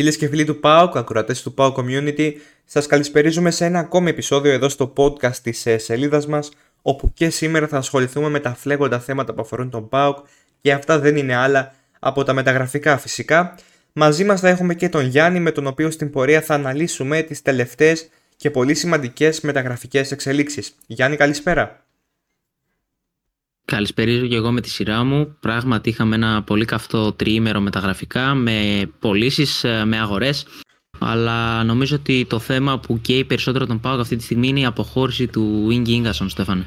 Φίλες και φίλοι του PAOK, ακροατές του PAOK Community, σας καλησπερίζουμε σε ένα ακόμη επεισόδιο εδώ στο podcast της ε, σελίδας μας, όπου και σήμερα θα ασχοληθούμε με τα φλέγοντα θέματα που αφορούν τον PAOK και αυτά δεν είναι άλλα από τα μεταγραφικά φυσικά. Μαζί μας θα έχουμε και τον Γιάννη, με τον οποίο στην πορεία θα αναλύσουμε τις τελευταίες και πολύ σημαντικές μεταγραφικές εξελίξεις. Γιάννη, καλησπέρα. Καλησπέριζω και εγώ με τη σειρά μου. Πράγματι είχαμε ένα πολύ καυτό τριήμερο μεταγραφικά με πωλήσεις, ε, με αγορές. Αλλά νομίζω ότι το θέμα που καίει περισσότερο τον Πάοκ αυτή τη στιγμή είναι η αποχώρηση του Ίγκη Ίγκασον, Στέφανε.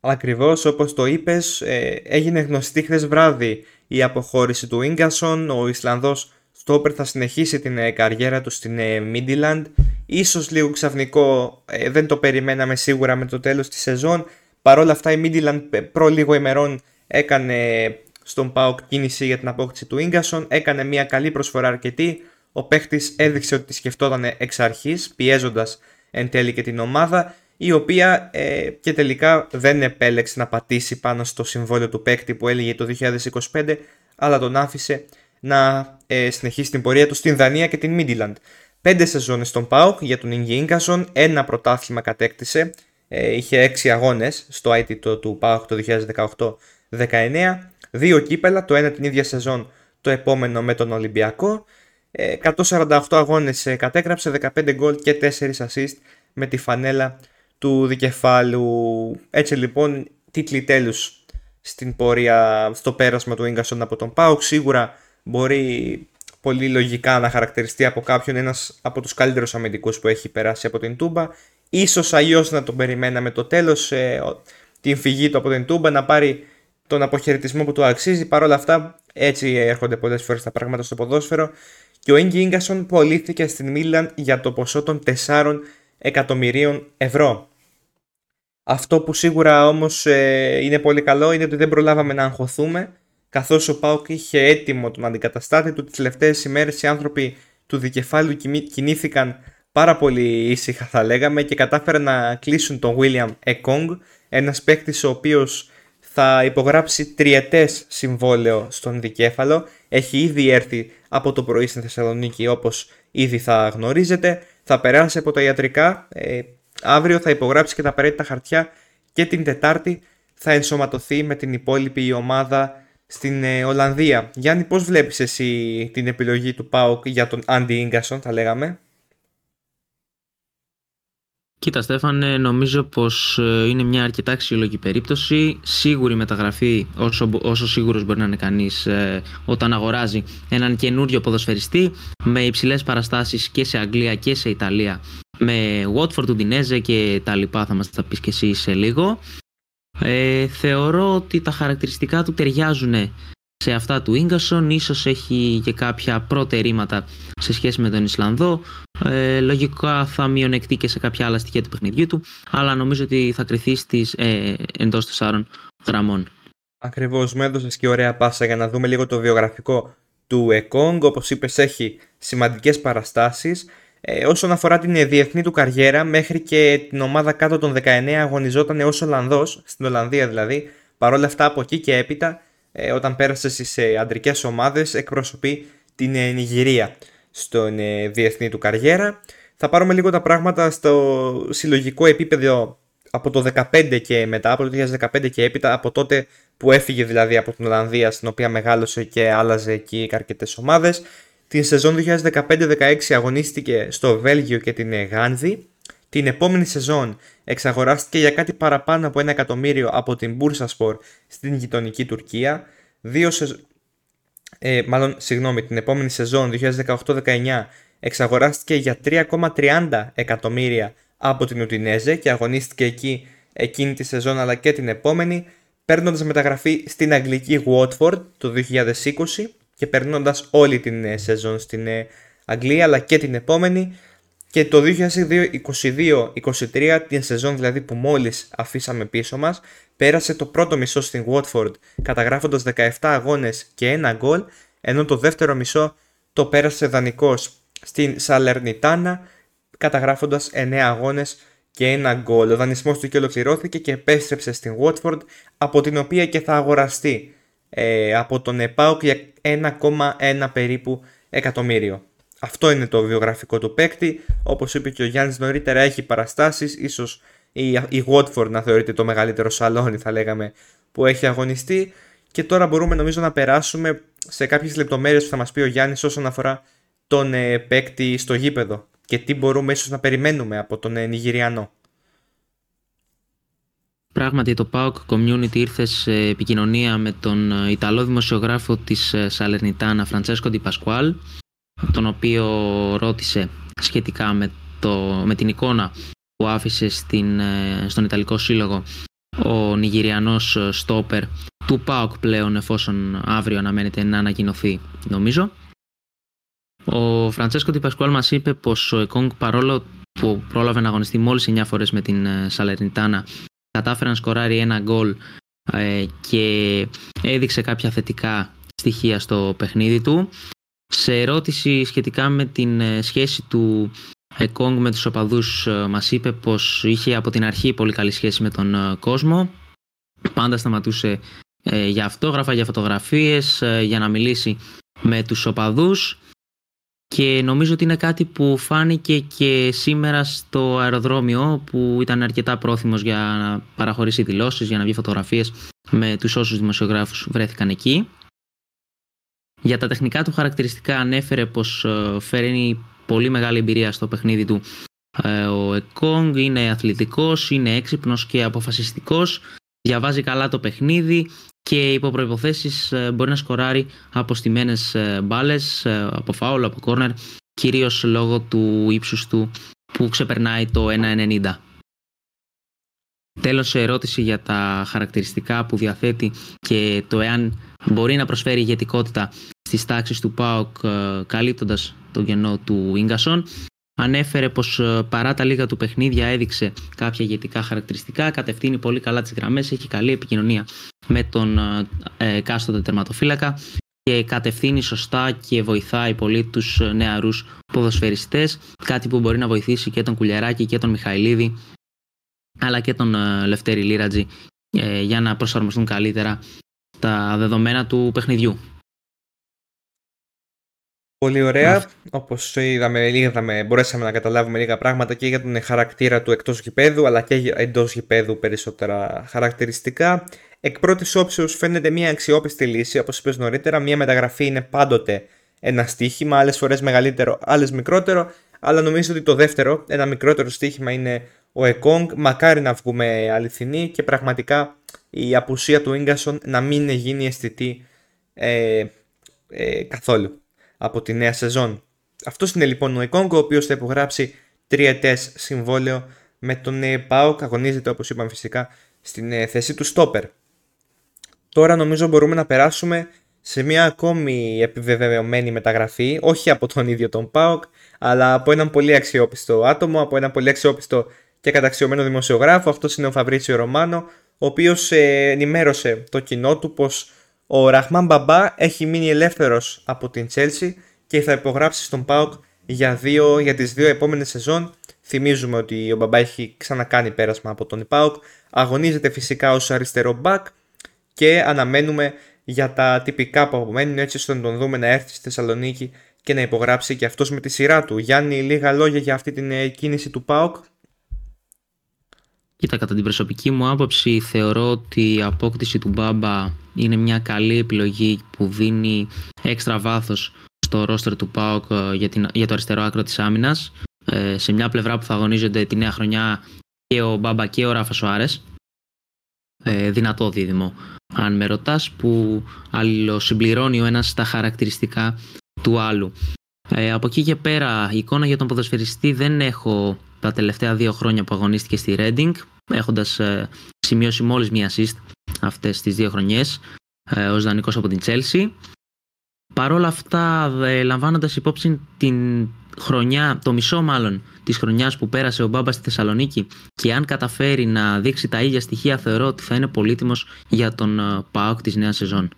Ακριβώς όπως το είπες, ε, έγινε γνωστή χθες βράδυ η αποχώρηση του Ίγκασον. Ο Ισλανδός Στόπερ θα συνεχίσει την ε, καριέρα του στην Μίντιλαντ. Ίσως λίγο ξαφνικό, δεν το περιμέναμε σίγουρα με το τέλος της σεζόν. Παρ' όλα αυτά η Midland προ λίγο ημερών έκανε στον ΠΑΟΚ κίνηση για την απόκτηση του Ίγκασον, έκανε μια καλή προσφορά αρκετή. Ο παίχτης έδειξε ότι τη σκεφτόταν εξ αρχής, πιέζοντας εν τέλει και την ομάδα, η οποία ε, και τελικά δεν επέλεξε να πατήσει πάνω στο συμβόλαιο του παίκτη που έλεγε το 2025, αλλά τον άφησε να ε, συνεχίσει την πορεία του στην Δανία και την Midland. Πέντε σεζόνες στον ΠΑΟΚ για τον Ίγκη Ίγκασον, ένα πρωτάθλημα κατέκτησε, ε, είχε 6 αγώνες στο IT το, του ΠΑΟΚ το 2018-19, δύο κύπελα, το ένα την ίδια σεζόν, το επόμενο με τον Ολυμπιακό, 148 ε, αγώνες ε, κατέγραψε, 15 γκολ και 4 assist με τη φανέλα του δικεφάλου. Έτσι λοιπόν, τίτλοι τέλους στην πορεία, στο πέρασμα του Ίγκασον από τον ΠΑΟΚ. Σίγουρα μπορεί πολύ λογικά να χαρακτηριστεί από κάποιον ένας από τους καλύτερους αμυντικούς που έχει περάσει από την Τούμπα Ίσως αλλιώς να τον περιμέναμε το τέλος, ε, την φυγή του από την Τούμπα, να πάρει τον αποχαιρετισμό που του αξίζει. Παρ' όλα αυτά, έτσι έρχονται πολλές φορές τα πράγματα στο ποδόσφαιρο. Και ο Ίγκη γκασον πωλήθηκε στην Μίλαν για το ποσό των 4 εκατομμυρίων ευρώ. Αυτό που σίγουρα όμως ε, είναι πολύ καλό είναι ότι δεν προλάβαμε να αγχωθούμε, καθώς ο Πάουκ είχε έτοιμο τον αντικαταστάτη του. Τις τελευταίες ημέρες οι άνθρωποι του δικεφάλου κινήθηκαν πάρα πολύ ήσυχα θα λέγαμε και κατάφεραν να κλείσουν τον William Ekong, ένας παίκτης ο οποίος θα υπογράψει τριετές συμβόλαιο στον δικέφαλο. Έχει ήδη έρθει από το πρωί στην Θεσσαλονίκη όπως ήδη θα γνωρίζετε. Θα περάσει από τα ιατρικά. Ε, αύριο θα υπογράψει και τα απαραίτητα χαρτιά και την Τετάρτη θα ενσωματωθεί με την υπόλοιπη ομάδα στην ε, Ολλανδία. Γιάννη, πώς βλέπεις εσύ την επιλογή του ΠΑΟΚ για τον Άντι Ίγκασον, θα λέγαμε; Κοίτα Στέφανε, νομίζω πως ε, είναι μια αρκετά αξιολογική περίπτωση. Σίγουρη μεταγραφή, όσο, όσο σίγουρος μπορεί να είναι κανείς ε, όταν αγοράζει έναν καινούριο ποδοσφαιριστή με υψηλές παραστάσεις και σε Αγγλία και σε Ιταλία με Watford, Udinese και τα λοιπά θα μας τα πεις και εσύ σε λίγο. Ε, θεωρώ ότι τα χαρακτηριστικά του ταιριάζουν σε αυτά του Ίγκασον, ίσως έχει και κάποια προτερήματα σε σχέση με τον Ισλανδό. Ε, λογικά θα μειονεκτεί και σε κάποια άλλα στοιχεία του παιχνιδιού του, αλλά νομίζω ότι θα κρυθεί στις ε, εντός τεσσάρων γραμμών. Ακριβώς, μου έδωσες και ωραία πάσα για να δούμε λίγο το βιογραφικό του Εκόνγκ. Όπως είπες έχει σημαντικές παραστάσεις. Ε, όσον αφορά την διεθνή του καριέρα, μέχρι και την ομάδα κάτω των 19 αγωνιζόταν ως Ολλανδός, στην Ολλανδία δηλαδή. Παρ' όλα αυτά από εκεί και έπειτα ε, όταν πέρασε στις ε, αντρικές ομάδες εκπροσωπεί την ε, Νιγηρία στον ε, διεθνή του καριέρα. Θα πάρουμε λίγο τα πράγματα στο συλλογικό επίπεδο από το 2015 και μετά, από το 2015 και έπειτα, από τότε που έφυγε δηλαδή από την Ολλανδία στην οποία μεγάλωσε και άλλαζε εκεί αρκετές ομάδες. Την σεζόν 2015-16 αγωνίστηκε στο Βέλγιο και την Γάνδη. Την επόμενη σεζόν εξαγοράστηκε για κάτι παραπάνω από ένα εκατομμύριο από την Bursaspor στην γειτονική Τουρκία. Δύο ε, μάλλον, συγγνώμη, την επόμενη σεζόν 2018-19 εξαγοράστηκε για 3,30 εκατομμύρια από την Ουτινέζε και αγωνίστηκε εκεί εκείνη τη σεζόν αλλά και την επόμενη παίρνοντας μεταγραφή στην αγγλική Watford το 2020 και περνώντας όλη την ε, σεζόν στην ε, Αγγλία αλλά και την επόμενη και το 2022-23, την σεζόν δηλαδή που μόλις αφήσαμε πίσω μας, πέρασε το πρώτο μισό στην Watford καταγράφοντας 17 αγώνες και ένα γκολ, ενώ το δεύτερο μισό το πέρασε δανεικός στην Σαλερνιτάνα καταγράφοντας 9 αγώνες και ένα γκολ. Ο δανεισμός του και ολοκληρώθηκε και επέστρεψε στην Watford από την οποία και θα αγοραστεί ε, από τον ΕΠΑΟΚ για 1,1 περίπου εκατομμύριο. Αυτό είναι το βιογραφικό του παίκτη. Όπως είπε και ο Γιάννης νωρίτερα, έχει παραστάσεις. ίσως η, η Watford να θεωρείται το μεγαλύτερο σαλόνι, θα λέγαμε, που έχει αγωνιστεί. Και τώρα μπορούμε νομίζω να περάσουμε σε κάποιες λεπτομέρειες που θα μας πει ο Γιάννης όσον αφορά τον ε, παίκτη στο γήπεδο και τι μπορούμε ίσως να περιμένουμε από τον ε, Νιγηριανό. Πράγματι το PAOK Community ήρθε σε επικοινωνία με τον ε, Ιταλό δημοσιογράφο της Σαλερνιτάνα Φραντσέσκο Ντι Πασκουάλ τον οποίο ρώτησε σχετικά με, το, με την εικόνα που άφησε στην, ε, στον Ιταλικό Σύλλογο ο Νιγηριανός στόπερ του ΠΑΟΚ πλέον εφόσον αύριο αναμένεται να ανακοινωθεί νομίζω. Ο Φραντσέσκο Τιπασκουάλ μας είπε πως ο Εκόνγκ παρόλο που πρόλαβε να αγωνιστεί μόλις 9 φορές με την ε, Σαλερνιτάνα κατάφερε να σκοράρει ένα γκολ ε, και έδειξε κάποια θετικά στοιχεία στο παιχνίδι του. Σε ερώτηση σχετικά με την ε, σχέση του Εκόνγκ με τους οπαδούς ε, μας είπε πως είχε από την αρχή πολύ καλή σχέση με τον ε, κόσμο. Πάντα σταματούσε για αυτό, γράφα για φωτογραφίες, για να μιλήσει με τους οπαδούς και νομίζω ότι είναι κάτι που φάνηκε και σήμερα στο αεροδρόμιο που ήταν αρκετά πρόθυμος για να παραχωρήσει δηλώσεις, για να βγει φωτογραφίες με τους όσους δημοσιογράφους βρέθηκαν εκεί. Για τα τεχνικά του χαρακτηριστικά ανέφερε πως ε, φέρνει πολύ μεγάλη εμπειρία στο παιχνίδι του. Ε, ο Εκόνγκ είναι αθλητικός, είναι έξυπνος και αποφασιστικός, διαβάζει καλά το παιχνίδι και υπό προϋποθέσεις ε, μπορεί να σκοράρει από στιμένες μπάλες, από φάουλ, από κόρνερ, κυρίως λόγω του ύψους του που ξεπερνάει το 1,90. Τέλος, ερώτηση για τα χαρακτηριστικά που διαθέτει και το εάν μπορεί να προσφέρει ηγετικότητα στις τάξεις του ΠΑΟΚ ε, καλύπτοντας τον κενό του Ίγκασον. Ανέφερε πως ε, παρά τα λίγα του παιχνίδια έδειξε κάποια ηγετικά χαρακτηριστικά, κατευθύνει πολύ καλά τις γραμμές, έχει καλή επικοινωνία με τον ε, κάστοτε τερματοφύλακα και κατευθύνει σωστά και βοηθάει πολύ τους νεαρούς ποδοσφαιριστές, κάτι που μπορεί να βοηθήσει και τον Κουλιαράκη και τον Μιχαηλίδη αλλά και τον Λευτέρη Λίρατζη για να προσαρμοστούν καλύτερα τα δεδομένα του παιχνιδιού. Πολύ ωραία. Ναι. Όπως είδαμε, είδαμε, μπορέσαμε να καταλάβουμε λίγα πράγματα και για τον χαρακτήρα του εκτός γηπέδου, αλλά και εντός γηπέδου περισσότερα χαρακτηριστικά. Εκ πρώτης όψεως φαίνεται μια αξιόπιστη λύση. Όπως είπες νωρίτερα, μια μεταγραφή είναι πάντοτε ένα στοίχημα, άλλες φορές μεγαλύτερο, άλλες μικρότερο. Αλλά νομίζω ότι το δεύτερο, ένα μικρότερο στοίχημα είναι ο Εκόνγκ. Μακάρι να βγούμε αληθινοί και πραγματικά η απουσία του γκασον να μην γίνει αισθητή ε, ε, καθόλου από τη νέα σεζόν. Αυτός είναι λοιπόν ο Εκόνγκο, ο οποίος θα υπογράψει τριετές συμβόλαιο με τον ε, Πάοκ. Αγωνίζεται όπως είπαμε φυσικά στην ε, θέση του Στόπερ. Τώρα νομίζω μπορούμε να περάσουμε σε μια ακόμη επιβεβαιωμένη μεταγραφή, όχι από τον ίδιο τον Πάοκ, αλλά από έναν πολύ αξιόπιστο άτομο, από έναν πολύ αξιόπιστο και καταξιωμένο δημοσιογράφο. Αυτός είναι ο Φαβρίτσιο Ρωμάνο, ο οποίος ε, ενημέρωσε το κοινό του πως ο Ραχμάν Μπαμπά έχει μείνει ελεύθερος από την Chelsea και θα υπογράψει στον ΠΑΟΚ για, δύο, για τις δύο επόμενες σεζόν. Θυμίζουμε ότι ο Μπαμπά έχει ξανακάνει πέρασμα από τον ΠΑΟΚ. Αγωνίζεται φυσικά ως αριστερό μπακ και αναμένουμε για τα τυπικά που απομένουν έτσι ώστε να τον δούμε να έρθει στη Θεσσαλονίκη και να υπογράψει και αυτός με τη σειρά του. Γιάννη, λίγα λόγια για αυτή την ε, κίνηση του ΠΑΟΚ. Κοίτα, κατά την προσωπική μου άποψη θεωρώ ότι η απόκτηση του Μπάμπα είναι μια καλή επιλογή που δίνει έξτρα βάθος στο ρόστερ του ΠΑΟΚ ε, για, την, για το αριστερό άκρο της άμυνας. Ε, σε μια πλευρά που θα αγωνίζονται τη νέα χρονιά και ο Μπάμπα και ο Ράφα Σοάρες ε, δυνατό δίδυμο αν με ρωτάς που αλληλοσυμπληρώνει ο ένας τα χαρακτηριστικά του άλλου. Ε, από εκεί και πέρα η εικόνα για τον ποδοσφαιριστή δεν έχω τα τελευταία δύο χρόνια που αγωνίστηκε στη Reading έχοντας ε, σημειώσει μόλις μία assist αυτές τις δύο χρονιές ε, ως δανεικός από την Chelsea. Παρ' όλα αυτά, ε, λαμβάνοντας υπόψη την χρονιά, το μισό μάλλον της χρονιάς που πέρασε ο Μπάμπας στη Θεσσαλονίκη και αν καταφέρει να δείξει τα ίδια στοιχεία θεωρώ ότι θα είναι πολύτιμος για τον ε, ΠΑΟΚ της νέας σεζόν.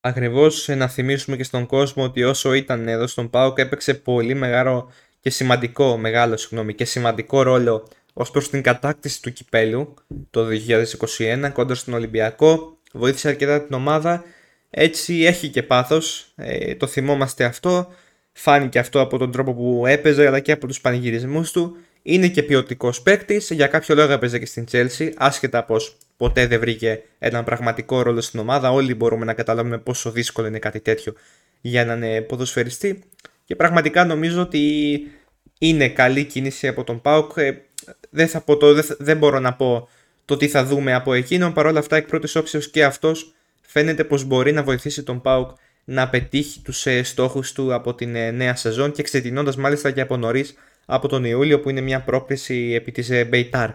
Ακριβώς να θυμίσουμε και στον κόσμο ότι όσο ήταν εδώ στον ΠΑΟΚ έπαιξε πολύ μεγάλο και σημαντικό, μεγάλο συγγνώμη, και σημαντικό ρόλο ως προς την κατάκτηση του κυπέλου το 2021 κόντρα στον Ολυμπιακό. Βοήθησε αρκετά την ομάδα. Έτσι έχει και πάθος, ε, το θυμόμαστε αυτό. Φάνηκε αυτό από τον τρόπο που έπαιζε αλλά και από τους πανηγυρισμούς του. Είναι και ποιοτικός παίκτης. Για κάποιο λόγο έπαιζε και στην Chelsea, άσχετα πως ποτέ δεν βρήκε έναν πραγματικό ρόλο στην ομάδα. Όλοι μπορούμε να καταλάβουμε πόσο δύσκολο είναι κάτι τέτοιο για έναν ποδοσφαιριστή. Και πραγματικά νομίζω ότι είναι καλή κίνηση από τον Πάουκ. Ε, δεν, θα πω το, δεν, μπορώ να πω το τι θα δούμε από εκείνον. Παρ' όλα αυτά, εκ πρώτης όψεως και αυτός φαίνεται πως μπορεί να βοηθήσει τον Πάουκ να πετύχει τους ε, στόχους του από την ε, νέα σεζόν και ξεκινώντας μάλιστα και από νωρίς από τον Ιούλιο που είναι μια πρόκληση επί της Μπεϊτάρ.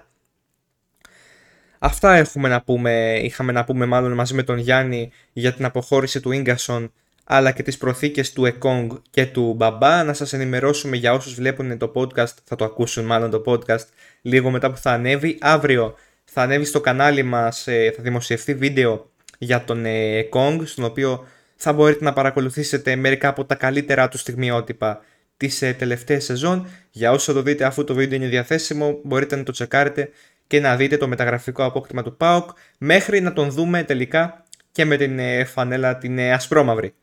Αυτά έχουμε να πούμε, είχαμε να πούμε μάλλον μαζί με τον Γιάννη για την αποχώρηση του Ίγκασον αλλά και τις προθήκες του Εκόνγκ και του Μπαμπά. Να σας ενημερώσουμε για όσους βλέπουν το podcast, θα το ακούσουν μάλλον το podcast λίγο μετά που θα ανέβει. Αύριο θα ανέβει στο κανάλι μας, ε, θα δημοσιευθεί βίντεο για τον Εκόνγκ, στον οποίο θα μπορείτε να παρακολουθήσετε μερικά από τα καλύτερα του στιγμιότυπα τις ε, τελευταίες σεζόν. Για όσους θα το δείτε αφού το βίντεο είναι διαθέσιμο μπορείτε να το τσεκάρετε και να δείτε το μεταγραφικό απόκτημα του ΠΑΟΚ μέχρι να τον δούμε τελικά και με την ε, φανέλα την ασπρόμαυρη.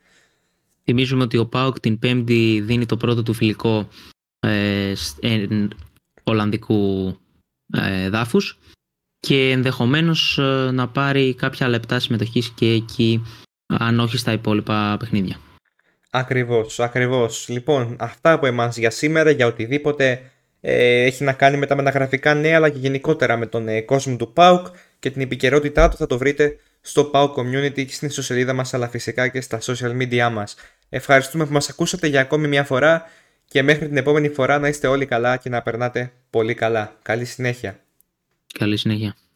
Θυμίζουμε ότι ο Πάουκ την Πέμπτη δίνει το πρώτο του φιλικό ε, ε, Ολλανδικού ε, δάφους και ενδεχομένως ε, να πάρει κάποια λεπτά συμμετοχής και εκεί αν όχι στα υπόλοιπα παιχνίδια. Ακριβώς, ακριβώς. Λοιπόν, αυτά από εμάς για σήμερα, για οτιδήποτε ε, έχει να κάνει με τα μεταγραφικά νέα αλλά και γενικότερα με τον ε, κόσμο του ΠΑΟΚ και την επικαιρότητά του θα το βρείτε στο PAOK Community και στην ιστοσελίδα μας αλλά φυσικά και στα social media μας. Ευχαριστούμε που μας ακούσατε για ακόμη μια φορά και μέχρι την επόμενη φορά να είστε όλοι καλά και να περνάτε πολύ καλά. Καλή συνέχεια. Καλή συνέχεια.